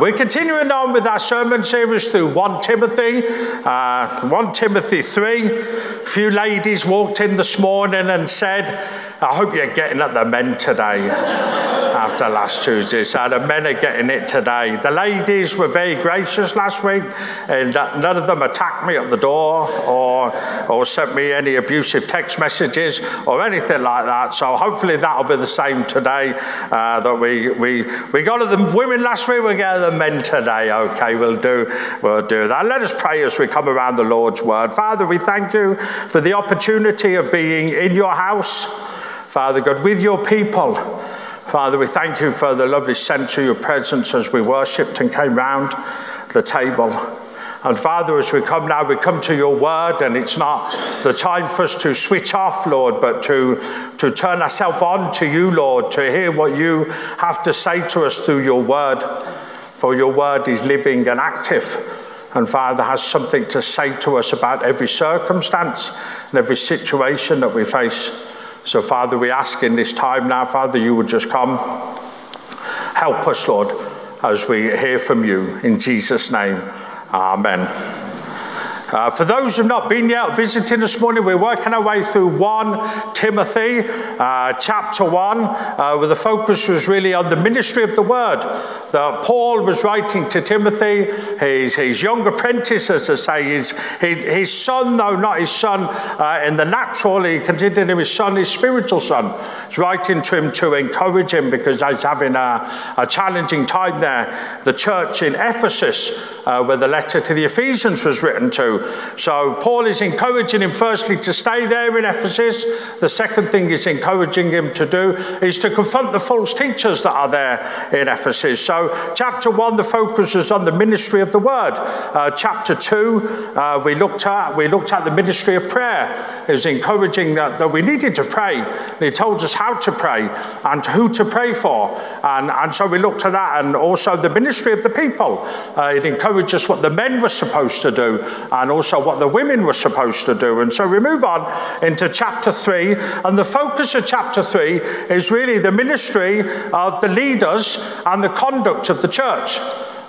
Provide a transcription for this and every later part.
We're continuing on with our sermon series through 1 Timothy, uh, 1 Timothy 3. A few ladies walked in this morning and said, I hope you're getting at the men today after last Tuesday. So the men are getting it today. The ladies were very gracious last week, and none of them attacked me at the door or, or sent me any abusive text messages or anything like that. So hopefully that'll be the same today. Uh, that we, we, we got at the women last week, we get the men today. Okay, we'll do, we'll do that. Let us pray as we come around the Lord's word. Father, we thank you for the opportunity of being in your house. Father God, with your people. Father, we thank you for the lovely sense of your presence as we worshipped and came round the table. And Father, as we come now, we come to your word, and it's not the time for us to switch off, Lord, but to, to turn ourselves on to you, Lord, to hear what you have to say to us through your word. For your word is living and active. And Father has something to say to us about every circumstance and every situation that we face. So, Father, we ask in this time now, Father, you would just come. Help us, Lord, as we hear from you. In Jesus' name, amen. Uh, for those who've not been yet visiting this morning, we're working our way through 1 Timothy, uh, chapter 1, uh, where the focus was really on the ministry of the word. That Paul was writing to Timothy, his, his young apprentice, as I say, his, his, his son, though not his son uh, in the natural, he considered him his son, his spiritual son. He's writing to him to encourage him because he's having a, a challenging time there. The church in Ephesus, uh, where the letter to the Ephesians was written to, so Paul is encouraging him firstly to stay there in Ephesus. The second thing he's encouraging him to do is to confront the false teachers that are there in Ephesus. So chapter one, the focus is on the ministry of the word. Uh, chapter two, uh, we looked at we looked at the ministry of prayer. He was encouraging that, that we needed to pray. And he told us how to pray and who to pray for. And, and so we looked at that and also the ministry of the people. Uh, it encouraged us what the men were supposed to do and also what the women were supposed to do. And so we move on into chapter 3, and the focus of chapter 3 is really the ministry of the leaders and the conduct of the church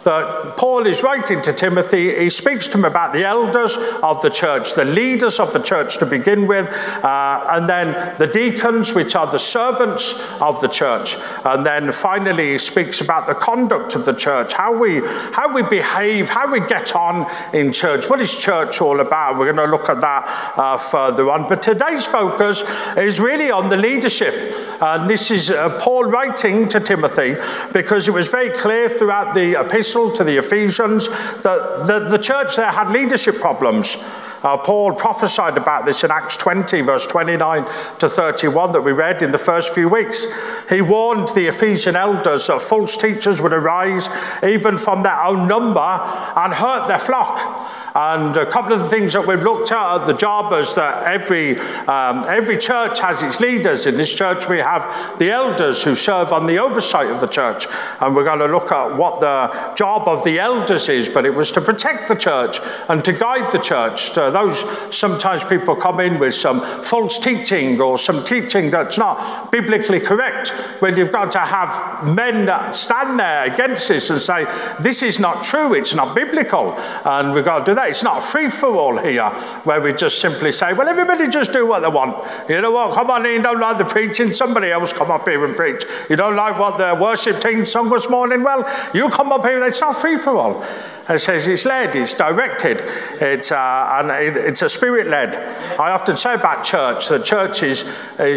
that Paul is writing to Timothy. He speaks to him about the elders of the church, the leaders of the church to begin with, uh, and then the deacons, which are the servants of the church. And then finally, he speaks about the conduct of the church, how we, how we behave, how we get on in church. What is church all about? We're going to look at that uh, further on. But today's focus is really on the leadership. And this is uh, Paul writing to Timothy because it was very clear throughout the epistle to the Ephesians that the, the church there had leadership problems. Uh, Paul prophesied about this in Acts 20, verse 29 to 31, that we read in the first few weeks. He warned the Ephesian elders that false teachers would arise, even from their own number, and hurt their flock. And a couple of the things that we've looked at at the job is that every, um, every church has its leaders. In this church, we have the elders who serve on the oversight of the church. And we're going to look at what the job of the elders is, but it was to protect the church and to guide the church. To those sometimes people come in with some false teaching or some teaching that's not biblically correct. Well, you've got to have men that stand there against this and say, This is not true, it's not biblical. And we've got to do that. It's not free for all here where we just simply say, well, everybody just do what they want. You know what? Come on in, don't like the preaching, somebody else come up here and preach. You don't like what the worship team sung this morning? Well, you come up here, it's not free for all. It says it's led, it's directed, it's, uh, and it, it's a spirit led. I often say about church that church is,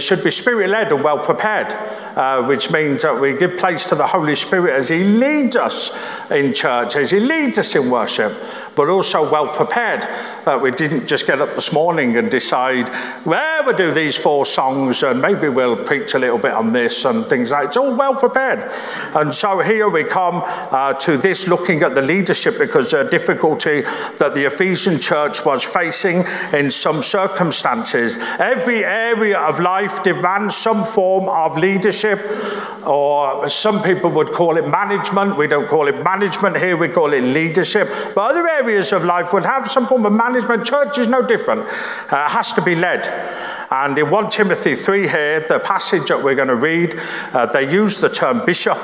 should be spirit led and well prepared uh, which means that we give place to the Holy Spirit as He leads us in church, as He leads us in worship, but also well prepared. That we didn't just get up this morning and decide, well, we'll do these four songs and maybe we'll preach a little bit on this and things like that. It's all well prepared. And so here we come uh, to this looking at the leadership because the difficulty that the Ephesian church was facing in some circumstances. Every area of life demands some form of leadership or some people would call it management. We don't call it management here, we call it leadership. But other areas of life would have some form of management. Church is no different, uh, has to be led. And in 1 Timothy 3 here, the passage that we're going to read, uh, they use the term bishop.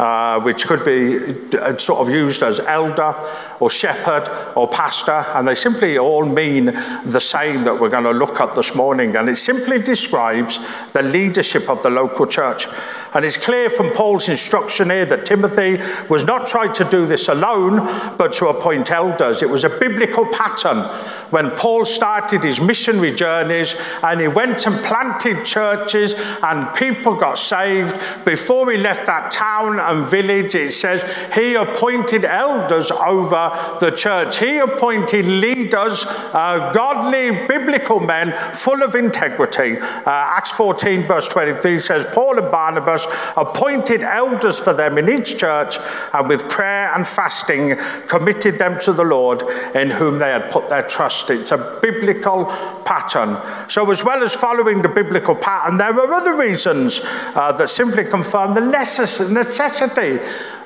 Uh, which could be uh, sort of used as elder or shepherd or pastor, and they simply all mean the same that we're going to look at this morning. And it simply describes the leadership of the local church. And it's clear from Paul's instruction here that Timothy was not trying to do this alone, but to appoint elders. It was a biblical pattern when Paul started his missionary journeys and he went and planted churches and people got saved. Before he left that town and village, it says he appointed elders over the church. He appointed leaders, uh, godly biblical men full of integrity. Uh, Acts 14, verse 23 says, Paul and Barnabas appointed elders for them in each church and with prayer and fasting committed them to the Lord in whom they had put their trust it's a biblical pattern. So, as well as following the biblical pattern, there are other reasons uh, that simply confirm the necessity 173.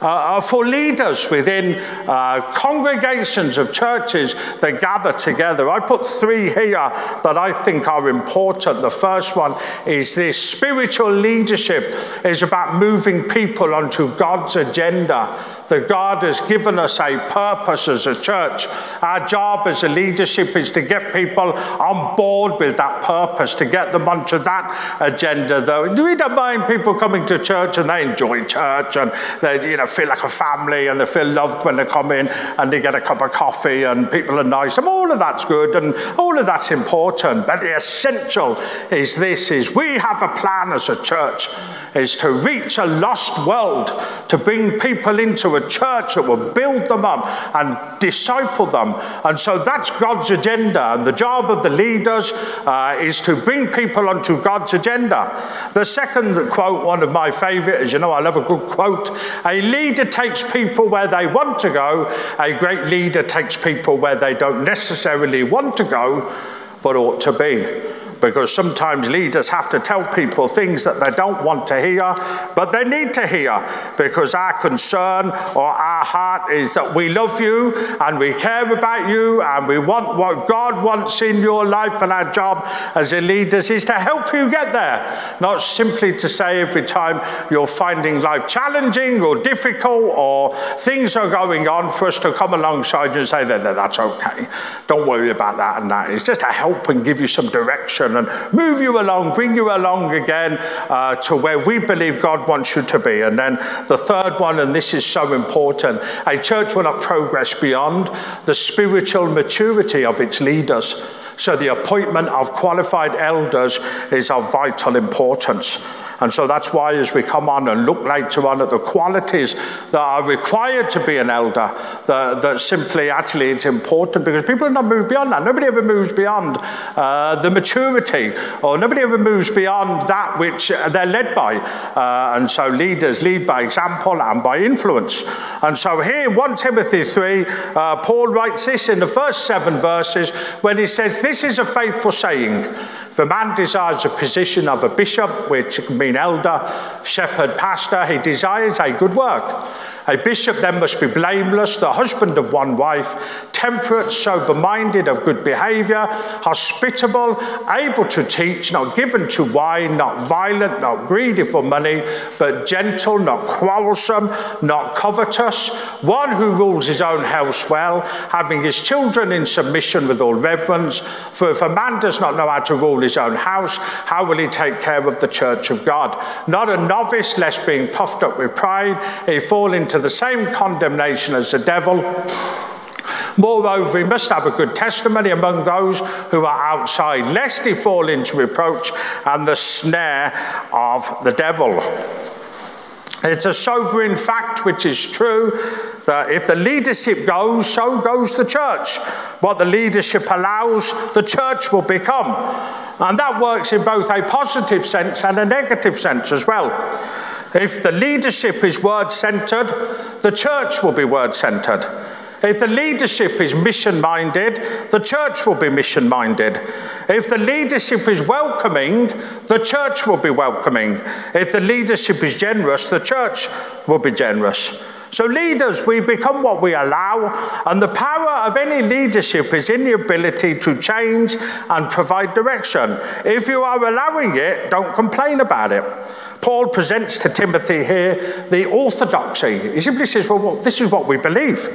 Uh, for leaders within uh, congregations of churches that gather together. I put three here that I think are important. The first one is this spiritual leadership is about moving people onto God's agenda that God has given us a purpose as a church. Our job as a leadership is to get people on board with that purpose, to get them onto that agenda. Though we don't mind people coming to church and they enjoy church and they you know feel like a family and they feel loved when they come in and they get a cup of coffee and people are nice. And all of that's good and all of that's important. But the essential is this: is we have a plan as a church is to reach a lost world, to bring people into a church that will build them up and disciple them. And so that's God's agenda. And the job of the leaders uh, is to bring people onto God's agenda. The second quote, one of my favorite, as you know, I love a good quote. A leader takes people where they want to go, a great leader takes people where they don't necessarily want to go, but ought to be because sometimes leaders have to tell people things that they don't want to hear, but they need to hear because our concern or our heart is that we love you and we care about you and we want what God wants in your life, and our job as leaders is to help you get there, not simply to say every time you're finding life challenging or difficult or things are going on for us to come alongside you and say that that's okay. Don't worry about that and that. It's just to help and give you some direction and move you along, bring you along again uh, to where we believe God wants you to be. And then the third one, and this is so important a church will not progress beyond the spiritual maturity of its leaders. So the appointment of qualified elders is of vital importance. And so that's why, as we come on and look later on at the qualities that are required to be an elder, that, that simply actually it's important because people have not moved beyond that. Nobody ever moves beyond uh, the maturity, or nobody ever moves beyond that which they're led by. Uh, and so leaders lead by example and by influence. And so here in 1 Timothy 3, uh, Paul writes this in the first seven verses when he says, This is a faithful saying. The man desires a position of a bishop, which can mean elder, shepherd, pastor. He desires a good work. A bishop then must be blameless, the husband of one wife, temperate, sober minded, of good behavior, hospitable, able to teach, not given to wine, not violent, not greedy for money, but gentle, not quarrelsome, not covetous, one who rules his own house well, having his children in submission with all reverence. For if a man does not know how to rule his own house, how will he take care of the church of God? Not a novice, lest being puffed up with pride, he fall into to the same condemnation as the devil. Moreover, he must have a good testimony among those who are outside, lest he fall into reproach and the snare of the devil. It's a sobering fact, which is true, that if the leadership goes, so goes the church. What the leadership allows, the church will become. And that works in both a positive sense and a negative sense as well. If the leadership is word centered, the church will be word centered. If the leadership is mission minded, the church will be mission minded. If the leadership is welcoming, the church will be welcoming. If the leadership is generous, the church will be generous. So, leaders, we become what we allow, and the power of any leadership is in the ability to change and provide direction. If you are allowing it, don't complain about it. Paul presents to Timothy here the orthodoxy. He simply says, well, well this is what we believe,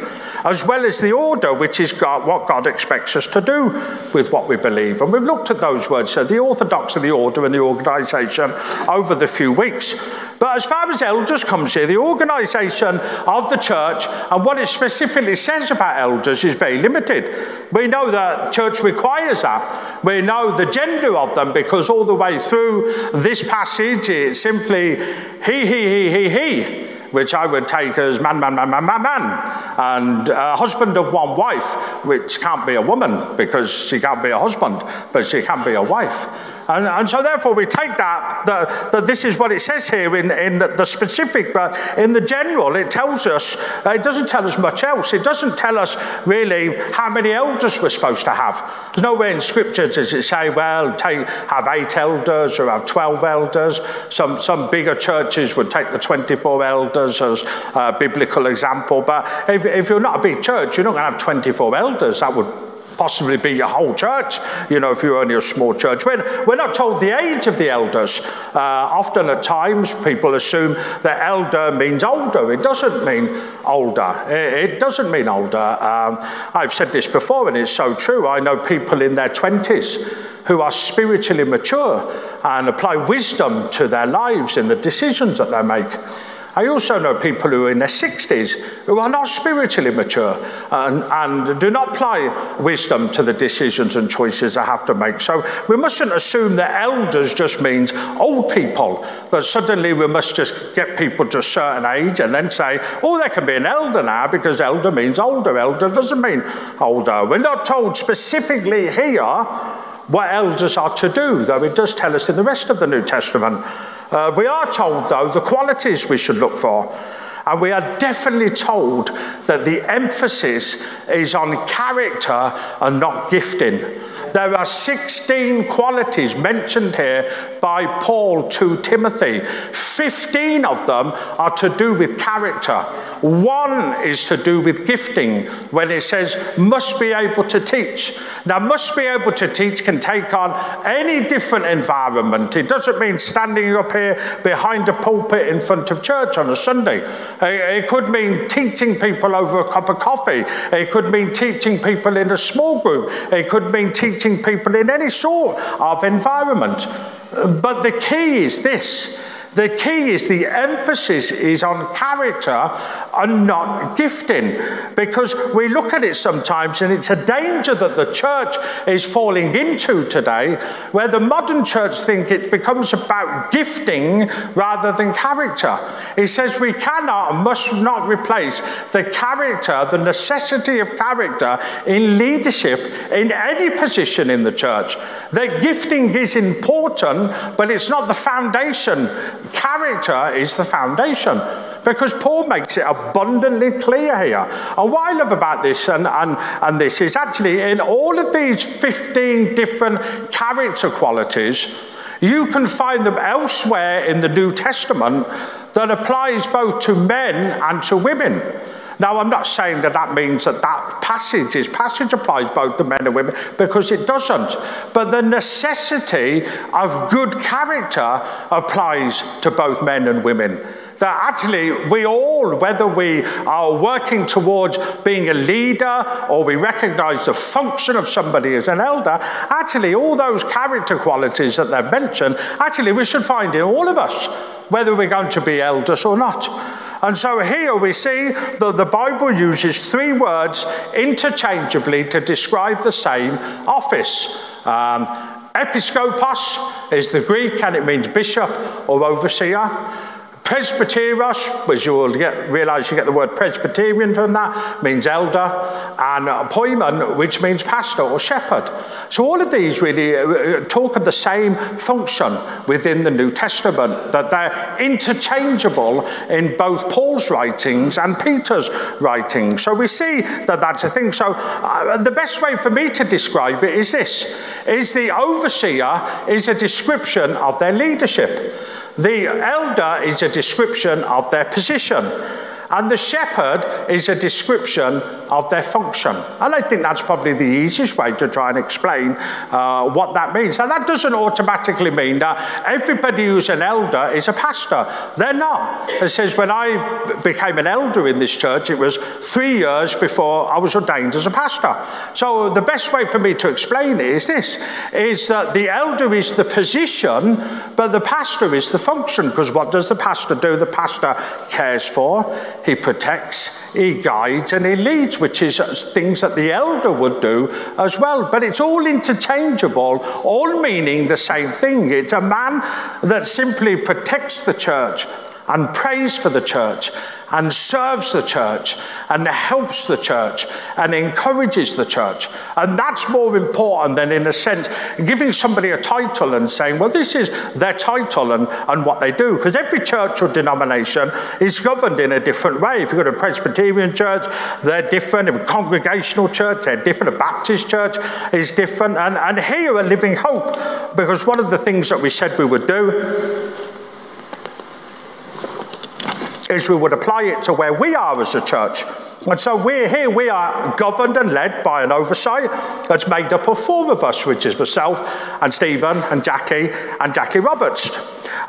as well as the order, which is what God expects us to do with what we believe. And we've looked at those words, so the orthodoxy, the order, and the organisation over the few weeks. But as far as elders comes here, the organisation of the church and what it specifically says about elders is very limited. We know that the church requires that. We know the gender of them because all the way through this passage simply he, he, he, he, he which I would take as man, man, man, man, man, man, and a husband of one wife, which can't be a woman because she can't be a husband, but she can be a wife. And, and so, therefore, we take that, that, that this is what it says here in, in the specific, but in the general, it tells us, uh, it doesn't tell us much else. It doesn't tell us really how many elders we're supposed to have. There's nowhere in Scripture does it say, well, take, have eight elders or have 12 elders. Some, some bigger churches would take the 24 elders as a biblical example. But if, if you're not a big church, you're not going to have 24 elders. That would possibly be your whole church, you know, if you're only a small church. We're, we're not told the age of the elders. Uh, often at times people assume that elder means older. It doesn't mean older. It, it doesn't mean older. Um, I've said this before and it's so true. I know people in their 20s who are spiritually mature and apply wisdom to their lives and the decisions that they make. I also know people who are in their 60s who are not spiritually mature and, and do not apply wisdom to the decisions and choices they have to make. So we mustn't assume that elders just means old people, that suddenly we must just get people to a certain age and then say, oh, there can be an elder now because elder means older. Elder doesn't mean older. We're not told specifically here what elders are to do, though it does tell us in the rest of the New Testament. Uh, we are told, though, the qualities we should look for. And we are definitely told that the emphasis is on character and not gifting. There are 16 qualities mentioned here by Paul to Timothy. 15 of them are to do with character. One is to do with gifting, when it says, must be able to teach. Now, must be able to teach can take on any different environment. It doesn't mean standing up here behind a pulpit in front of church on a Sunday. It could mean teaching people over a cup of coffee. It could mean teaching people in a small group. It could mean teaching people in any sort of environment. But the key is this the key is the emphasis is on character and not gifting. Because we look at it sometimes and it's a danger that the church is falling into today, where the modern church think it becomes about gifting rather than character. It says we cannot and must not replace the character, the necessity of character in leadership in any position in the church. The gifting is important, but it's not the foundation Character is the foundation because Paul makes it abundantly clear here. And what I love about this and, and, and this is actually in all of these 15 different character qualities, you can find them elsewhere in the New Testament that applies both to men and to women. Now, I'm not saying that that means that that passage, this passage applies both to men and women, because it doesn't. But the necessity of good character applies to both men and women that actually we all, whether we are working towards being a leader or we recognize the function of somebody as an elder, actually all those character qualities that they've mentioned, actually we should find in all of us, whether we're going to be elders or not. And so here we see that the Bible uses three words interchangeably to describe the same office. Um, episkopos is the Greek and it means bishop or overseer. Presbyteros, which you will get, realize you get the word Presbyterian from that, means elder, and poimen, which means pastor or shepherd. So all of these really uh, uh, talk of the same function within the New Testament, that they're interchangeable in both Paul's writings and Peter's writings. So we see that that's a thing. So uh, the best way for me to describe it is this, is the overseer is a description of their leadership. The elder is a description of their position. And the shepherd is a description of their function. And I think that's probably the easiest way to try and explain uh, what that means. And that doesn't automatically mean that everybody who's an elder is a pastor. They're not. It says when I became an elder in this church, it was three years before I was ordained as a pastor. So the best way for me to explain it is this, is that the elder is the position, but the pastor is the function. Because what does the pastor do? The pastor cares for, he protects, he guides, and he leads, which is things that the elder would do as well. But it's all interchangeable, all meaning the same thing. It's a man that simply protects the church and prays for the church and serves the church and helps the church and encourages the church. And that's more important than, in a sense, giving somebody a title and saying, well, this is their title and, and what they do. Because every church or denomination is governed in a different way. If you've got a Presbyterian church, they're different. If a congregational church, they're different. A Baptist church is different. And, and here, a living hope, because one of the things that we said we would do is we would apply it to where we are as a church. And so we're here, we are governed and led by an oversight that's made up of four of us, which is myself and Stephen and Jackie and Jackie Roberts.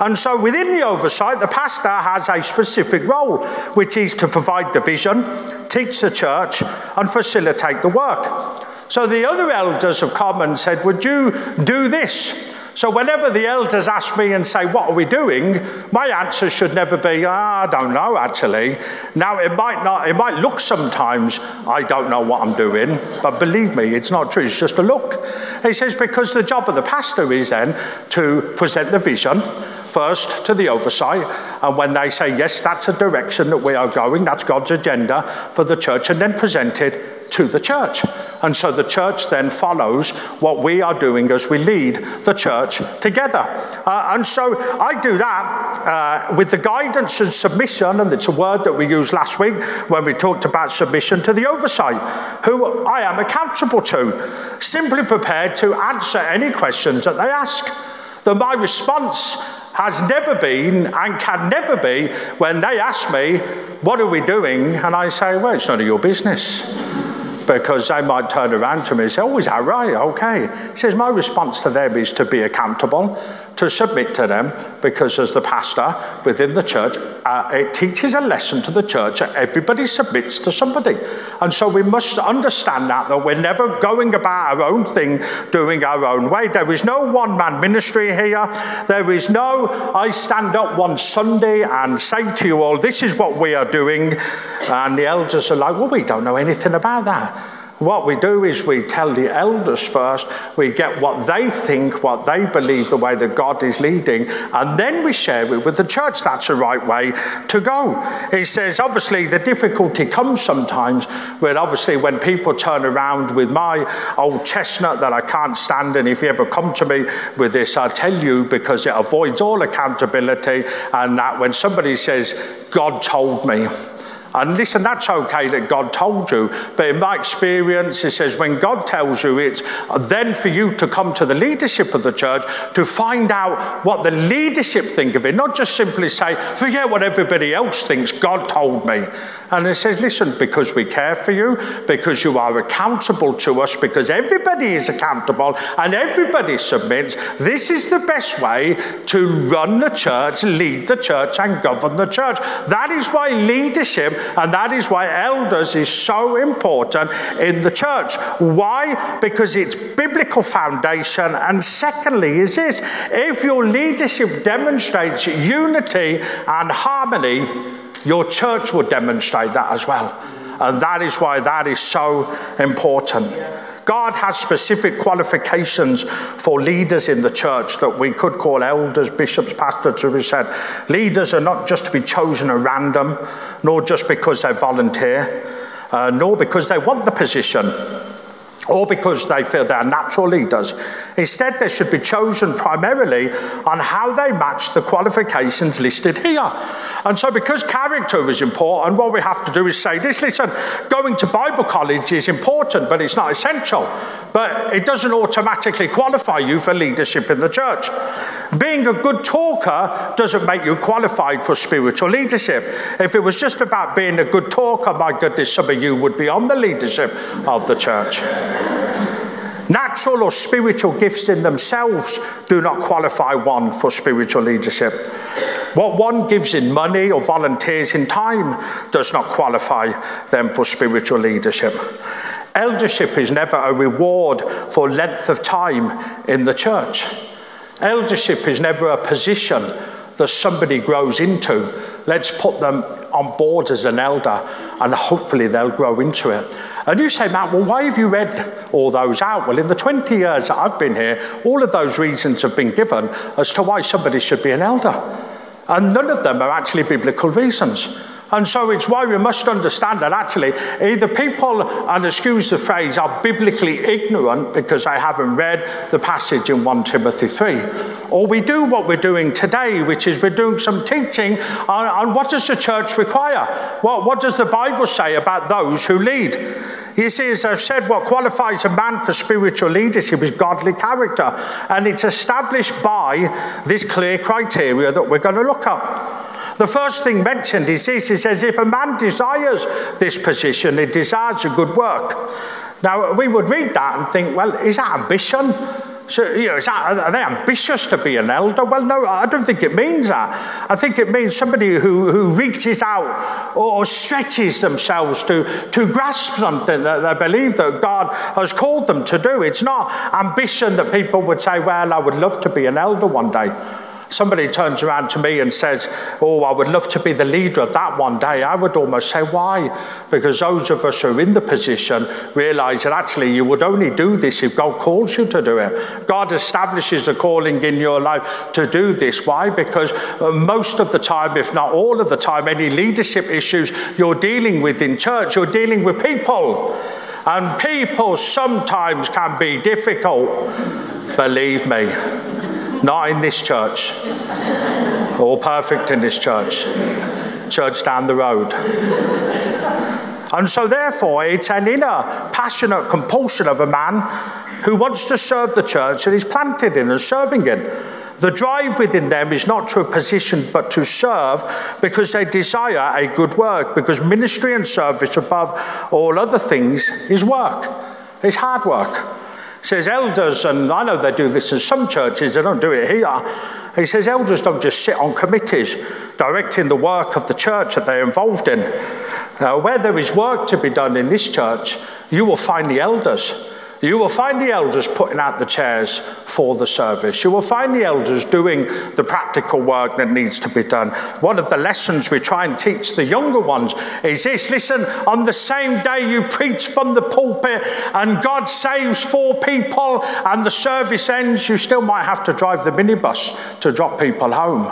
And so within the oversight, the pastor has a specific role, which is to provide the vision, teach the church, and facilitate the work. So the other elders have come and said, Would you do this? So whenever the elders ask me and say, What are we doing? my answer should never be, ah, I don't know, actually. Now, it might not, it might look sometimes, I don't know what I'm doing, but believe me, it's not true, it's just a look. He says, Because the job of the pastor is then to present the vision first to the oversight, and when they say, Yes, that's a direction that we are going, that's God's agenda for the church, and then present it to the church. And so the church then follows what we are doing as we lead the church together. Uh, and so I do that uh, with the guidance and submission, and it's a word that we used last week when we talked about submission to the oversight, who I am accountable to, simply prepared to answer any questions that they ask. That my response has never been and can never be when they ask me, What are we doing? And I say, Well, it's none of your business because they might turn around to me and say, Oh, is that right? Okay. He says, My response to them is to be accountable, to submit to them, because as the pastor within the church, uh, it teaches a lesson to the church that everybody submits to somebody. And so we must understand that, that we're never going about our own thing, doing our own way. There is no one man ministry here. There is no, I stand up one Sunday and say to you all, This is what we are doing. And the elders are like, Well, we don't know anything about that. What we do is we tell the elders first, we get what they think, what they believe, the way that God is leading, and then we share it with the church. That's the right way to go. He says, obviously, the difficulty comes sometimes when, obviously, when people turn around with my old chestnut that I can't stand, and if you ever come to me with this, I'll tell you because it avoids all accountability, and that when somebody says, God told me, and listen, that's okay that God told you. But in my experience, it says when God tells you, it's then for you to come to the leadership of the church to find out what the leadership think of it, not just simply say, forget what everybody else thinks, God told me. And it says, listen, because we care for you, because you are accountable to us, because everybody is accountable and everybody submits, this is the best way to run the church, lead the church, and govern the church. That is why leadership and that is why elders is so important in the church. Why? Because it's biblical foundation. And secondly, is this if your leadership demonstrates unity and harmony, your church will demonstrate that as well. And that is why that is so important. God has specific qualifications for leaders in the church that we could call elders, bishops, pastors, as we said. Leaders are not just to be chosen at random, nor just because they volunteer, uh, nor because they want the position. Or because they feel they're natural leaders. Instead, they should be chosen primarily on how they match the qualifications listed here. And so, because character is important, what we have to do is say this listen, going to Bible college is important, but it's not essential. But it doesn't automatically qualify you for leadership in the church. Being a good talker doesn't make you qualified for spiritual leadership. If it was just about being a good talker, my goodness, some of you would be on the leadership of the church. Natural or spiritual gifts in themselves do not qualify one for spiritual leadership. What one gives in money or volunteers in time does not qualify them for spiritual leadership. Eldership is never a reward for length of time in the church. Eldership is never a position that somebody grows into. Let's put them on board as an elder and hopefully they'll grow into it. And you say, Matt, well, why have you read all those out? Well, in the 20 years that I've been here, all of those reasons have been given as to why somebody should be an elder. And none of them are actually biblical reasons. And so it's why we must understand that actually either people, and excuse the phrase, are biblically ignorant because they haven't read the passage in 1 Timothy 3. Or we do what we're doing today, which is we're doing some teaching on, on what does the church require? What, what does the Bible say about those who lead? You see, as I've said, what qualifies a man for spiritual leadership is godly character. And it's established by this clear criteria that we're going to look at. The first thing mentioned is this it says, if a man desires this position, he desires a good work. Now, we would read that and think, well, is that ambition? So, you know, that, are they ambitious to be an elder? Well, no, I don't think it means that. I think it means somebody who, who reaches out or, stretches themselves to, to grasp something that they believe that God has called them to do. It's not ambition that people would say, well, I would love to be an elder one day somebody turns around to me and says, Oh, I would love to be the leader of that one day, I would almost say, Why? Because those of us who are in the position realize that actually you would only do this if God calls you to do it. God establishes a calling in your life to do this. Why? Because uh, most of the time, if not all of the time, any leadership issues you're dealing with in church, you're dealing with people. And people sometimes can be difficult, believe me. Not in this church. All perfect in this church. Church down the road. And so, therefore, it's an inner passionate compulsion of a man who wants to serve the church that he's planted in and serving in. The drive within them is not to a position but to serve because they desire a good work, because ministry and service, above all other things, is work, it's hard work says elders, and I know they do this in some churches, they don't do it here. He says elders don't just sit on committees directing the work of the church that they're involved in. Now, where there is work to be done in this church, you will find the elders. You will find the elders putting out the chairs for the service. You will find the elders doing the practical work that needs to be done. One of the lessons we try and teach the younger ones is this listen, on the same day you preach from the pulpit and God saves four people and the service ends, you still might have to drive the minibus to drop people home.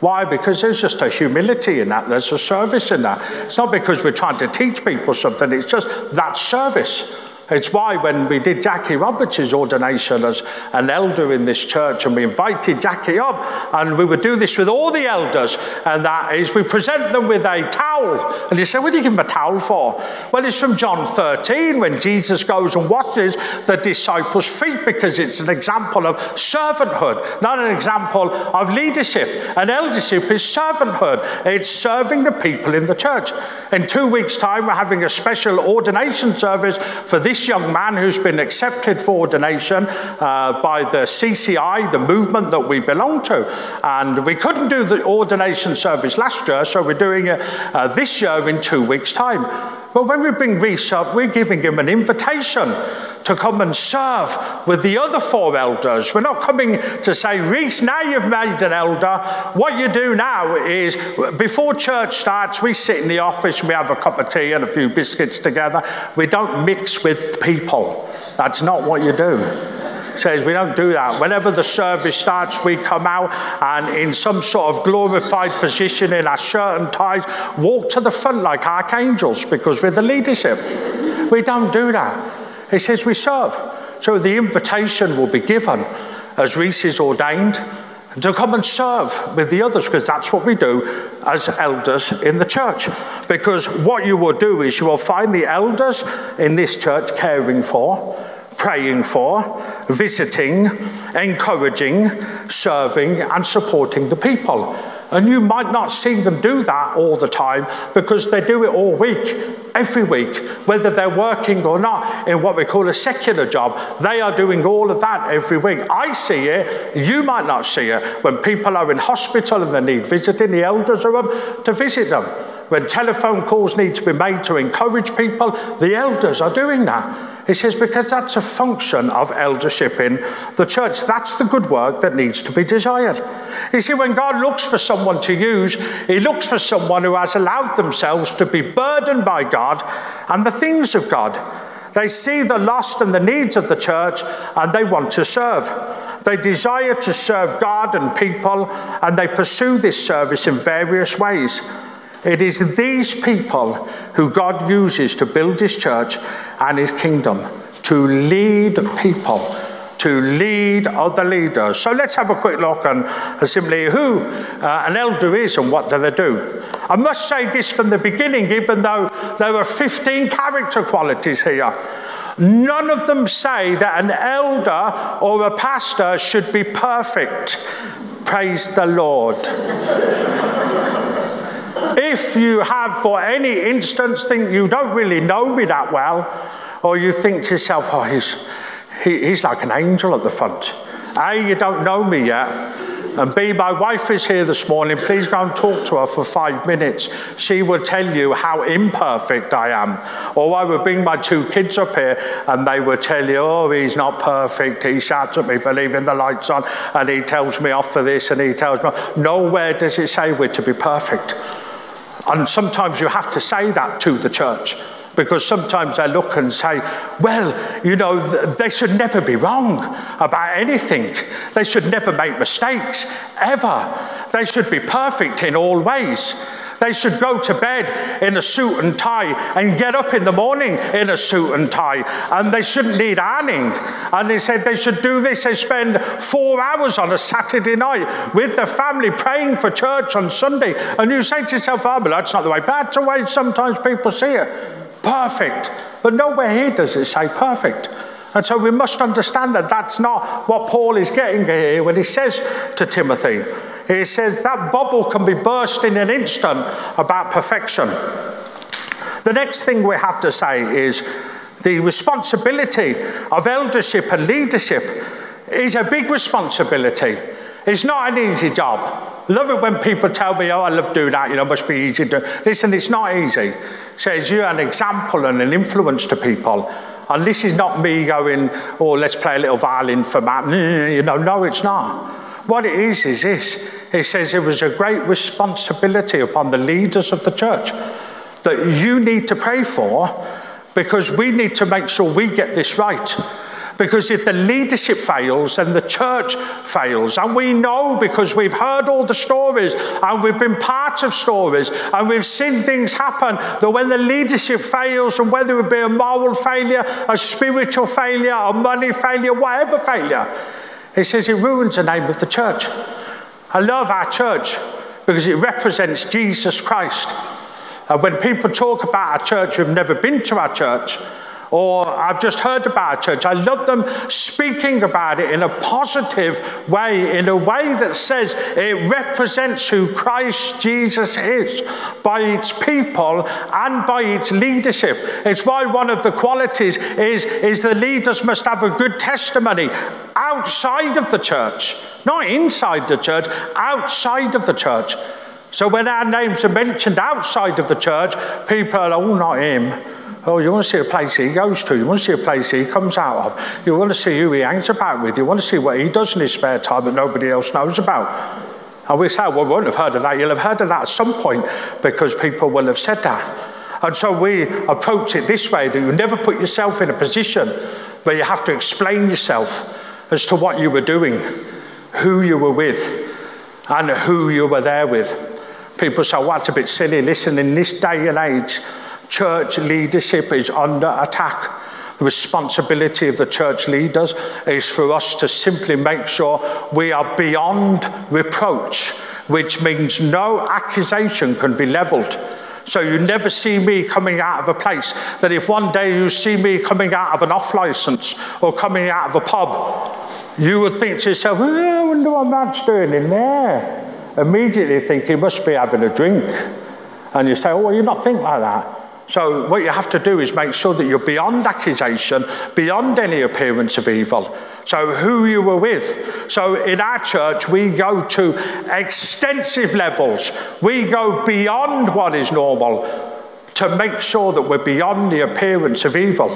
Why? Because there's just a humility in that, there's a service in that. It's not because we're trying to teach people something, it's just that service. It's why when we did Jackie Roberts' ordination as an elder in this church, and we invited Jackie up, and we would do this with all the elders, and that is we present them with a towel. And you say, What do you give them a towel for? Well, it's from John 13 when Jesus goes and washes the disciples' feet because it's an example of servanthood, not an example of leadership. And eldership is servanthood, it's serving the people in the church. In two weeks' time, we're having a special ordination service for this this young man who's been accepted for ordination uh, by the CCI, the movement that we belong to. And we couldn't do the ordination service last year, so we're doing it uh, this year in two weeks' time. But when we bring Reese up, we're giving him an invitation to come and serve with the other four elders. We're not coming to say, Reese, now you've made an elder. What you do now is, before church starts, we sit in the office, we have a cup of tea and a few biscuits together. We don't mix with people. That's not what you do says we don't do that. Whenever the service starts, we come out and in some sort of glorified position in our shirt and ties, walk to the front like archangels because we're the leadership. We don't do that. He says we serve. So the invitation will be given as Reese is ordained to come and serve with the others because that's what we do as elders in the church. Because what you will do is you will find the elders in this church caring for, praying for, visiting, encouraging, serving, and supporting the people. And you might not see them do that all the time because they do it all week, every week, whether they're working or not in what we call a secular job. They are doing all of that every week. I see it, you might not see it. When people are in hospital and they need visiting, the elders are up to visit them. When telephone calls need to be made to encourage people, the elders are doing that. He says, because that's a function of eldership in the church. That's the good work that needs to be desired. You see, when God looks for someone to use, He looks for someone who has allowed themselves to be burdened by God and the things of God. They see the lost and the needs of the church and they want to serve. They desire to serve God and people and they pursue this service in various ways. It is these people who God uses to build his church and his kingdom, to lead people, to lead other leaders. So let's have a quick look on simply who uh, an elder is and what do they do. I must say this from the beginning, even though there are 15 character qualities here. None of them say that an elder or a pastor should be perfect. Praise the Lord. If you have, for any instance, think you don't really know me that well, or you think to yourself, oh, he's, he, he's like an angel at the front. A, you don't know me yet. And B, my wife is here this morning. Please go and talk to her for five minutes. She will tell you how imperfect I am. Or I would bring my two kids up here and they would tell you, oh, he's not perfect. He shouts at me for leaving the lights on and he tells me off for this and he tells me. Nowhere does it say we're to be perfect. And sometimes you have to say that to the church because sometimes they look and say, well, you know, they should never be wrong about anything. They should never make mistakes, ever. They should be perfect in all ways. They should go to bed in a suit and tie and get up in the morning in a suit and tie. And they shouldn't need ironing. And they said they should do this. They spend four hours on a Saturday night with the family praying for church on Sunday. And you say to yourself, oh, but that's not the way. That's the way sometimes people see it. Perfect. But nowhere here does it say perfect. And so we must understand that that's not what Paul is getting here when he says to Timothy. He says that bubble can be burst in an instant about perfection. The next thing we have to say is the responsibility of eldership and leadership is a big responsibility. It's not an easy job. Love it when people tell me, oh, I love doing that, you know, must be easy to do. Listen, it's not easy. Says you're an example and an influence to people. And this is not me going, oh, let's play a little violin for Matt. You know, no, it's not. What it is, is this. He says it was a great responsibility upon the leaders of the church that you need to pray for because we need to make sure we get this right. Because if the leadership fails, then the church fails. And we know because we've heard all the stories and we've been part of stories and we've seen things happen that when the leadership fails, and whether it be a moral failure, a spiritual failure, a money failure, whatever failure, he says it ruins the name of the church. I love our church because it represents Jesus Christ. And when people talk about our church who've never been to our church, or I've just heard about church. I love them speaking about it in a positive way, in a way that says it represents who Christ Jesus is by its people and by its leadership. It's why one of the qualities is, is the leaders must have a good testimony outside of the church, not inside the church, outside of the church. So when our names are mentioned outside of the church, people are, oh, not him. Oh, you want to see a place he goes to. You want to see a place he comes out of. You want to see who he hangs about with. You want to see what he does in his spare time that nobody else knows about. And we say, well, we won't have heard of that. You'll have heard of that at some point because people will have said that. And so we approach it this way that you never put yourself in a position where you have to explain yourself as to what you were doing, who you were with, and who you were there with. People say, well, that's a bit silly. Listen, in this day and age, church leadership is under attack The responsibility of the church leaders is for us to simply make sure we are beyond reproach, which means no accusation can be leveled. So you never see me coming out of a place that if one day you see me coming out of an off license or coming out of a pub, you would think to yourself, oh, I wonder what Matt's doing in there. Immediately think he must be having a drink. And you say, oh, well, you not think like that. So what you have to do is make sure that you're beyond accusation, beyond any appearance of evil. So who you were with. So in our church, we go to extensive levels. We go beyond what is normal to make sure that we're beyond the appearance of evil.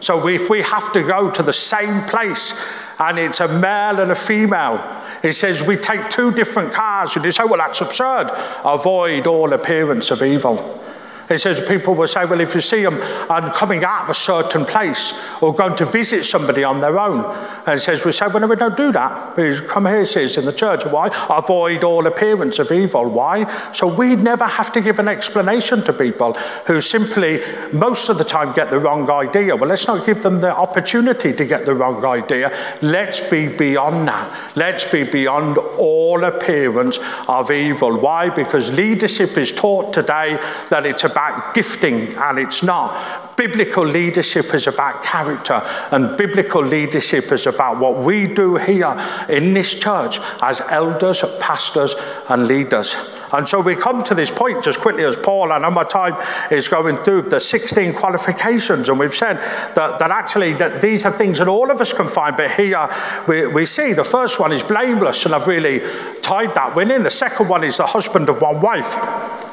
So if we have to go to the same place and it's a male and a female, it says we take two different cars and you say, well, that's absurd. Avoid all appearance of evil. It says people will say, well, if you see them um, coming out of a certain place or going to visit somebody on their own, and it says, we say, well, no, we don't do that. We come here, says in the church. Why? Avoid all appearance of evil. Why? So we never have to give an explanation to people who simply, most of the time, get the wrong idea. Well, let's not give them the opportunity to get the wrong idea. Let's be beyond that. Let's be beyond all appearance of evil. Why? Because leadership is taught today that it's a about gifting, and it's not. Biblical leadership is about character, and biblical leadership is about what we do here in this church as elders, pastors, and leaders. And so we come to this point just quickly as Paul, I know my time is going through the 16 qualifications, and we've said that, that actually that these are things that all of us can find, but here we, we see the first one is blameless, and I've really tied that one in. The second one is the husband of one wife.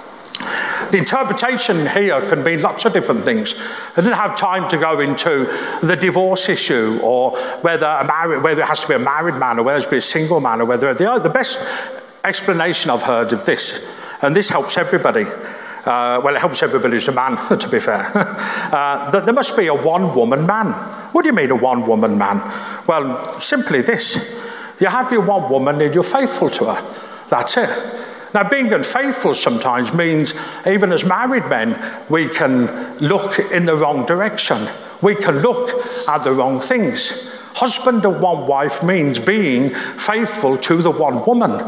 The interpretation here can mean lots of different things. I didn't have time to go into the divorce issue or whether, a married, whether it has to be a married man or whether it has to be a single man or whether the, the best explanation I've heard of this, and this helps everybody, uh, well, it helps everybody who's a man, to be fair, uh, that there must be a one woman man. What do you mean, a one woman man? Well, simply this you have your one woman and you're faithful to her. That's it. Now, being unfaithful sometimes means, even as married men, we can look in the wrong direction. We can look at the wrong things. Husband of one wife means being faithful to the one woman.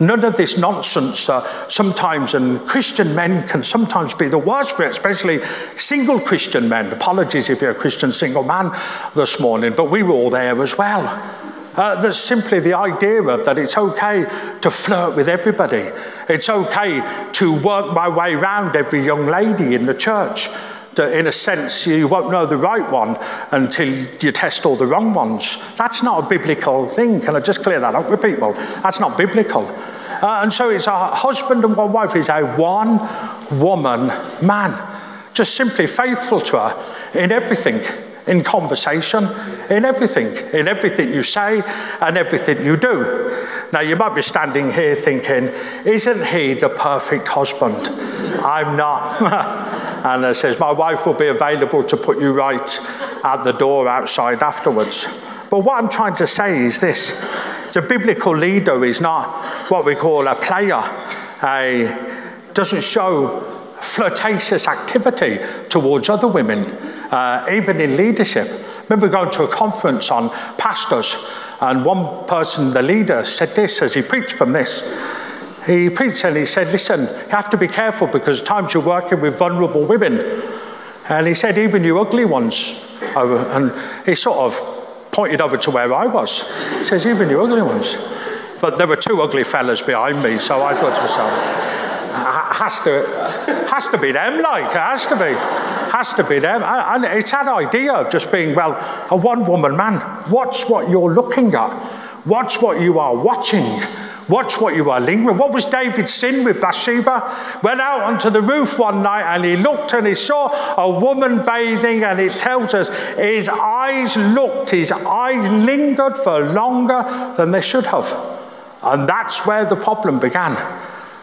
None of this nonsense uh, sometimes, and Christian men can sometimes be the worst for it, especially single Christian men. Apologies if you're a Christian single man this morning, but we were all there as well. Uh, simply the idea of that it's okay to flirt with everybody. It's okay to work my way around every young lady in the church. That in a sense, you won't know the right one until you test all the wrong ones. That's not a biblical thing. Can I just clear that up with people? That's not biblical. Uh, and so it's a husband and one wife is a one woman man, just simply faithful to her in everything in conversation, in everything, in everything you say and everything you do. Now, you might be standing here thinking, isn't he the perfect husband? I'm not. and it says, my wife will be available to put you right at the door outside afterwards. But what I'm trying to say is this the biblical leader is not what we call a player, a doesn't show flirtatious activity towards other women uh, even in leadership. I remember going to a conference on pastors, and one person, the leader, said this as he preached from this. He preached and he said, Listen, you have to be careful because times you're working with vulnerable women. And he said, Even you ugly ones. And he sort of pointed over to where I was. He says, Even you ugly ones. But there were two ugly fellas behind me, so I thought to myself, has to, has to be them, like, it has to be. Has to be there. And it's that idea of just being, well, a one woman man. Watch what you're looking at, watch what you are watching. Watch what you are lingering. What was David's sin with Bathsheba? Went out onto the roof one night and he looked and he saw a woman bathing, and it tells us his eyes looked, his eyes lingered for longer than they should have. And that's where the problem began.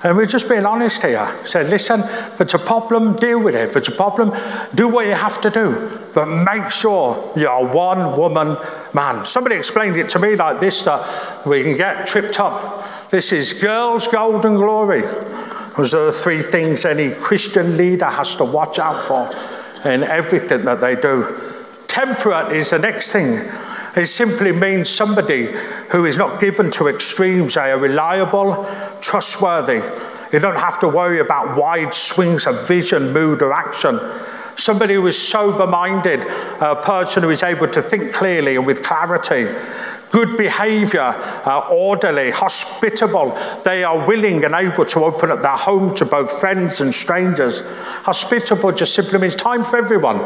And we're just being honest here. Say, listen, if it's a problem, deal with it. If it's a problem, do what you have to do. But make sure you're one woman man. Somebody explained it to me like this that we can get tripped up. This is girls' golden glory. Those are the three things any Christian leader has to watch out for in everything that they do Temperate is the next thing. It simply means somebody who is not given to extremes. They are reliable, trustworthy. You don't have to worry about wide swings of vision, mood, or action. Somebody who is sober minded, a person who is able to think clearly and with clarity. Good behavior, uh, orderly, hospitable. They are willing and able to open up their home to both friends and strangers. Hospitable just simply means time for everyone.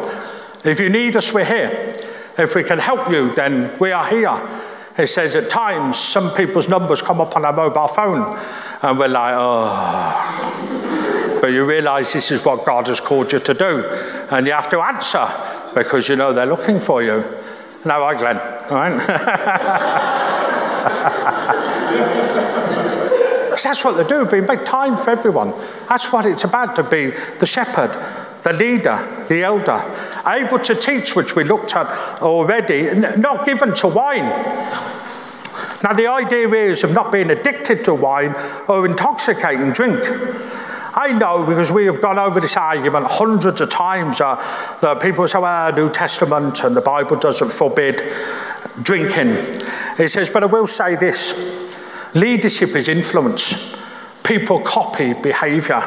If you need us, we're here. If we can help you, then we are here. It says at times some people's numbers come up on our mobile phone and we're like, oh. But you realize this is what God has called you to do. And you have to answer because you know they're looking for you. No, I, Glenn, all right? that's what they do, being make time for everyone. That's what it's about to be the shepherd the leader, the elder, able to teach, which we looked at already, not given to wine. Now, the idea is of not being addicted to wine or intoxicating drink. I know because we have gone over this argument hundreds of times uh, that people say, well, New Testament and the Bible doesn't forbid drinking. It says, but I will say this leadership is influence, people copy behavior.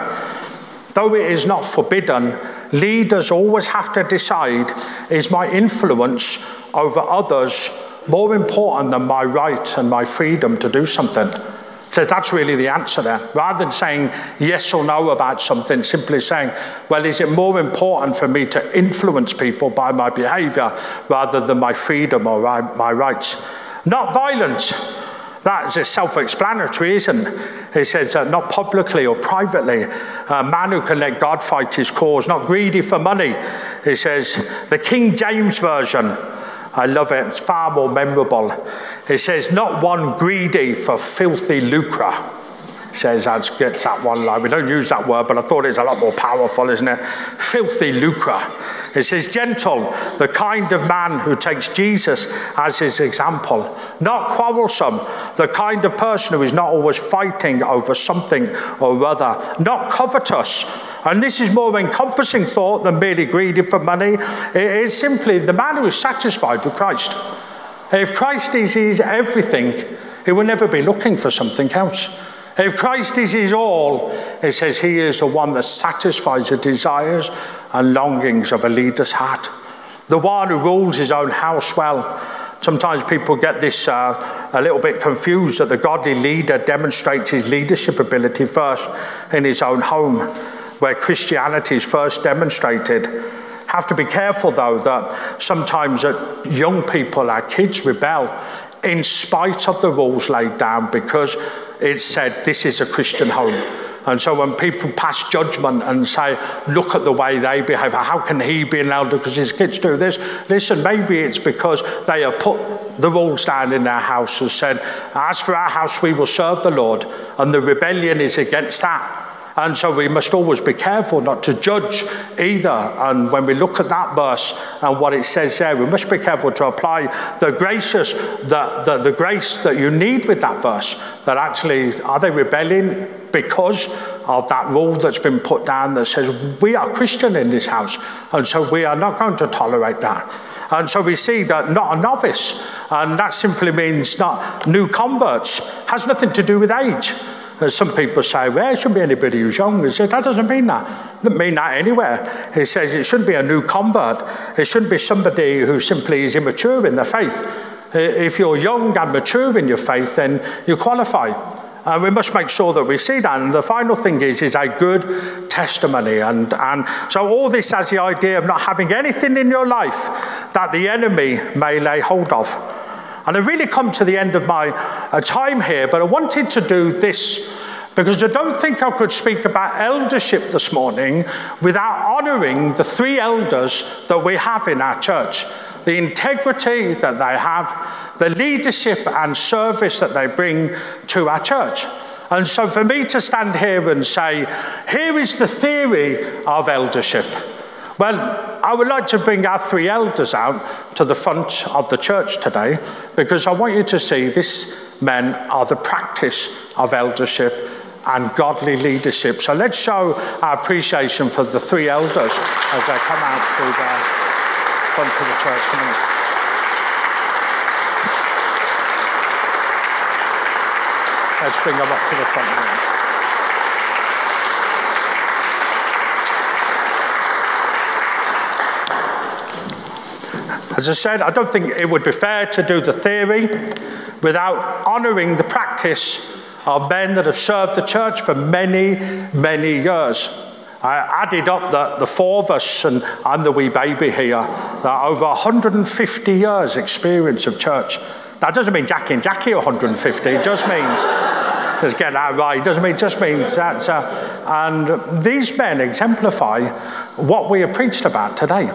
Though it is not forbidden, leaders always have to decide is my influence over others more important than my right and my freedom to do something? So that's really the answer there. Rather than saying yes or no about something, simply saying, well, is it more important for me to influence people by my behavior rather than my freedom or my rights? Not violence. That is self explanatory, isn't it? He says, not publicly or privately. A man who can let God fight his cause, not greedy for money. He says, the King James Version, I love it, it's far more memorable. He says, not one greedy for filthy lucre says that gets that one line. We don't use that word, but I thought it's a lot more powerful, isn't it? Filthy lucre. It says, gentle, the kind of man who takes Jesus as his example. Not quarrelsome, the kind of person who is not always fighting over something or other. Not covetous. And this is more encompassing thought than merely greedy for money. It is simply the man who is satisfied with Christ. If Christ is his everything, he will never be looking for something else. If Christ is his all, it says he is the one that satisfies the desires and longings of a leader's heart. The one who rules his own house well. Sometimes people get this uh, a little bit confused that the godly leader demonstrates his leadership ability first in his own home, where Christianity is first demonstrated. Have to be careful though that sometimes that young people, our kids, rebel in spite of the rules laid down because it said this is a Christian home. And so when people pass judgment and say, look at the way they behave, how can he be an elder because his kids do this? Listen, maybe it's because they have put the rules down in their house and said, as for our house, we will serve the Lord. And the rebellion is against that. And so we must always be careful not to judge either. And when we look at that verse and what it says there, we must be careful to apply the gracious, the, the, the grace that you need with that verse. That actually, are they rebelling because of that rule that's been put down that says we are Christian in this house, and so we are not going to tolerate that. And so we see that not a novice, and that simply means not new converts, has nothing to do with age. Some people say, well, it shouldn't be anybody who's young. He said, that doesn't mean that. It doesn't mean that anywhere. He says it shouldn't be a new convert. It shouldn't be somebody who simply is immature in their faith. If you're young and mature in your faith, then you qualify. And we must make sure that we see that. And the final thing is, is a good testimony. And, and so all this has the idea of not having anything in your life that the enemy may lay hold of. And I've really come to the end of my uh, time here, but I wanted to do this because I don't think I could speak about eldership this morning without honouring the three elders that we have in our church. The integrity that they have, the leadership and service that they bring to our church. And so for me to stand here and say, here is the theory of eldership. Well, I would like to bring our three elders out to the front of the church today because I want you to see these men are the practice of eldership and godly leadership. So let's show our appreciation for the three elders as they come out through the front of the church. Let's bring them up to the front here. As I said, I don't think it would be fair to do the theory without honouring the practice of men that have served the church for many, many years. I added up the, the four of us, and I'm the wee baby here, that over 150 years experience of church. That doesn't mean Jackie and Jackie are 150, it just means, just get that right, it doesn't mean, just means that. Uh, and these men exemplify what we have preached about today.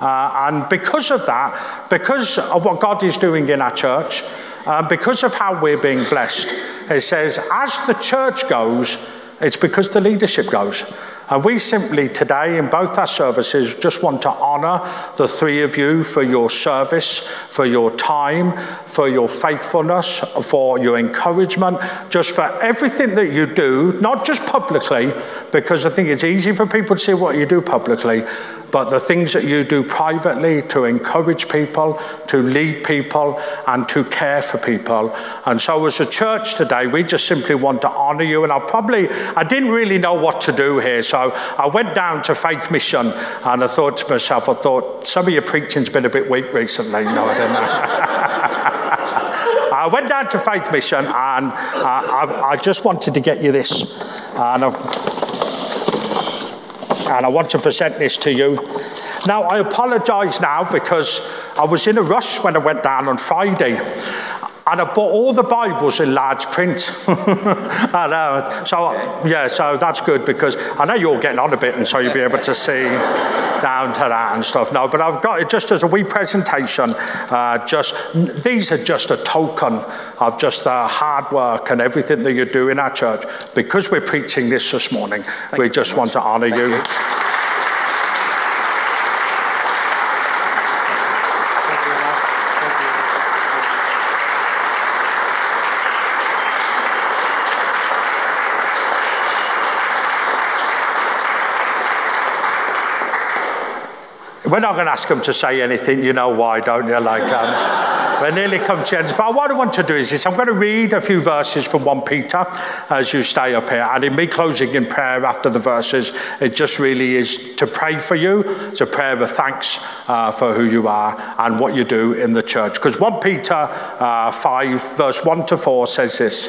Uh, and because of that, because of what God is doing in our church, uh, because of how we're being blessed, it says, as the church goes, it's because the leadership goes. And we simply today, in both our services, just want to honour the three of you for your service, for your time, for your faithfulness, for your encouragement, just for everything that you do, not just publicly, because I think it's easy for people to see what you do publicly, but the things that you do privately to encourage people, to lead people, and to care for people. And so, as a church today, we just simply want to honour you. And I probably, I didn't really know what to do here, so I went down to Faith Mission and I thought to myself, I thought, some of your preaching's been a bit weak recently. No, I don't know. I went down to Faith Mission and uh, I, I, just wanted to get you this. And I've and I want to present this to you. Now, I apologise now because I was in a rush when I went down on Friday. And I bought all the Bibles in large print. and, uh, so, yeah, so that's good because I know you're getting on a bit, and so you'll be able to see down to that and stuff. No, but I've got it just as a wee presentation. Uh, just These are just a token of just the hard work and everything that you do in our church. Because we're preaching this this morning, Thank we just want to honour you. We're not going to ask them to say anything, you know why, don't you? Like, um, we're nearly come to end. But what I want to do is this I'm going to read a few verses from 1 Peter as you stay up here. And in me closing in prayer after the verses, it just really is to pray for you. It's a prayer of thanks uh, for who you are and what you do in the church. Because 1 Peter uh, 5, verse 1 to 4 says this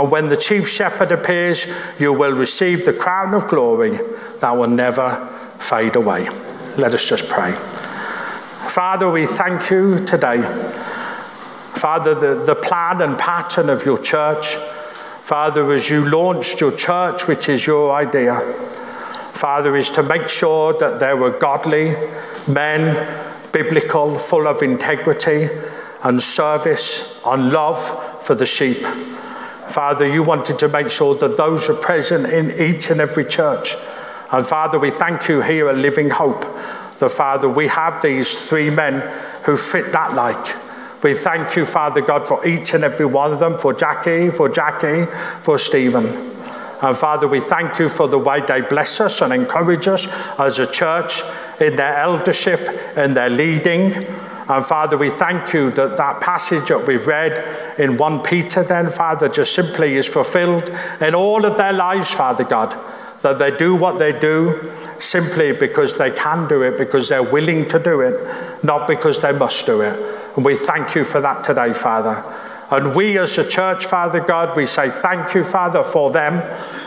And when the chief shepherd appears, you will receive the crown of glory that will never fade away. Let us just pray. Father, we thank you today. Father, the, the plan and pattern of your church. Father, as you launched your church, which is your idea, Father, is to make sure that there were godly men, biblical, full of integrity and service and love for the sheep. Father, you wanted to make sure that those are present in each and every church. And Father, we thank you here at Living Hope. The Father, we have these three men who fit that like. We thank you, Father God, for each and every one of them, for Jackie, for Jackie, for Stephen. And Father, we thank you for the way they bless us and encourage us as a church in their eldership, in their leading. And Father, we thank you that that passage that we've read in 1 Peter, then, Father, just simply is fulfilled in all of their lives, Father God. That they do what they do simply because they can do it, because they're willing to do it, not because they must do it. And we thank you for that today, Father. And we as a church, Father God, we say thank you, Father, for them.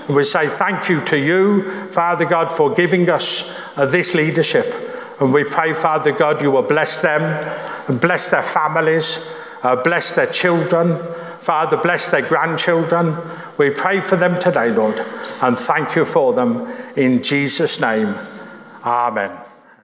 And we say thank you to you, Father God, for giving us this leadership. And we pray, Father God, you will bless them and bless their families, uh, bless their children. Father, bless their grandchildren. We pray for them today, Lord, and thank you for them. In Jesus' name, Amen.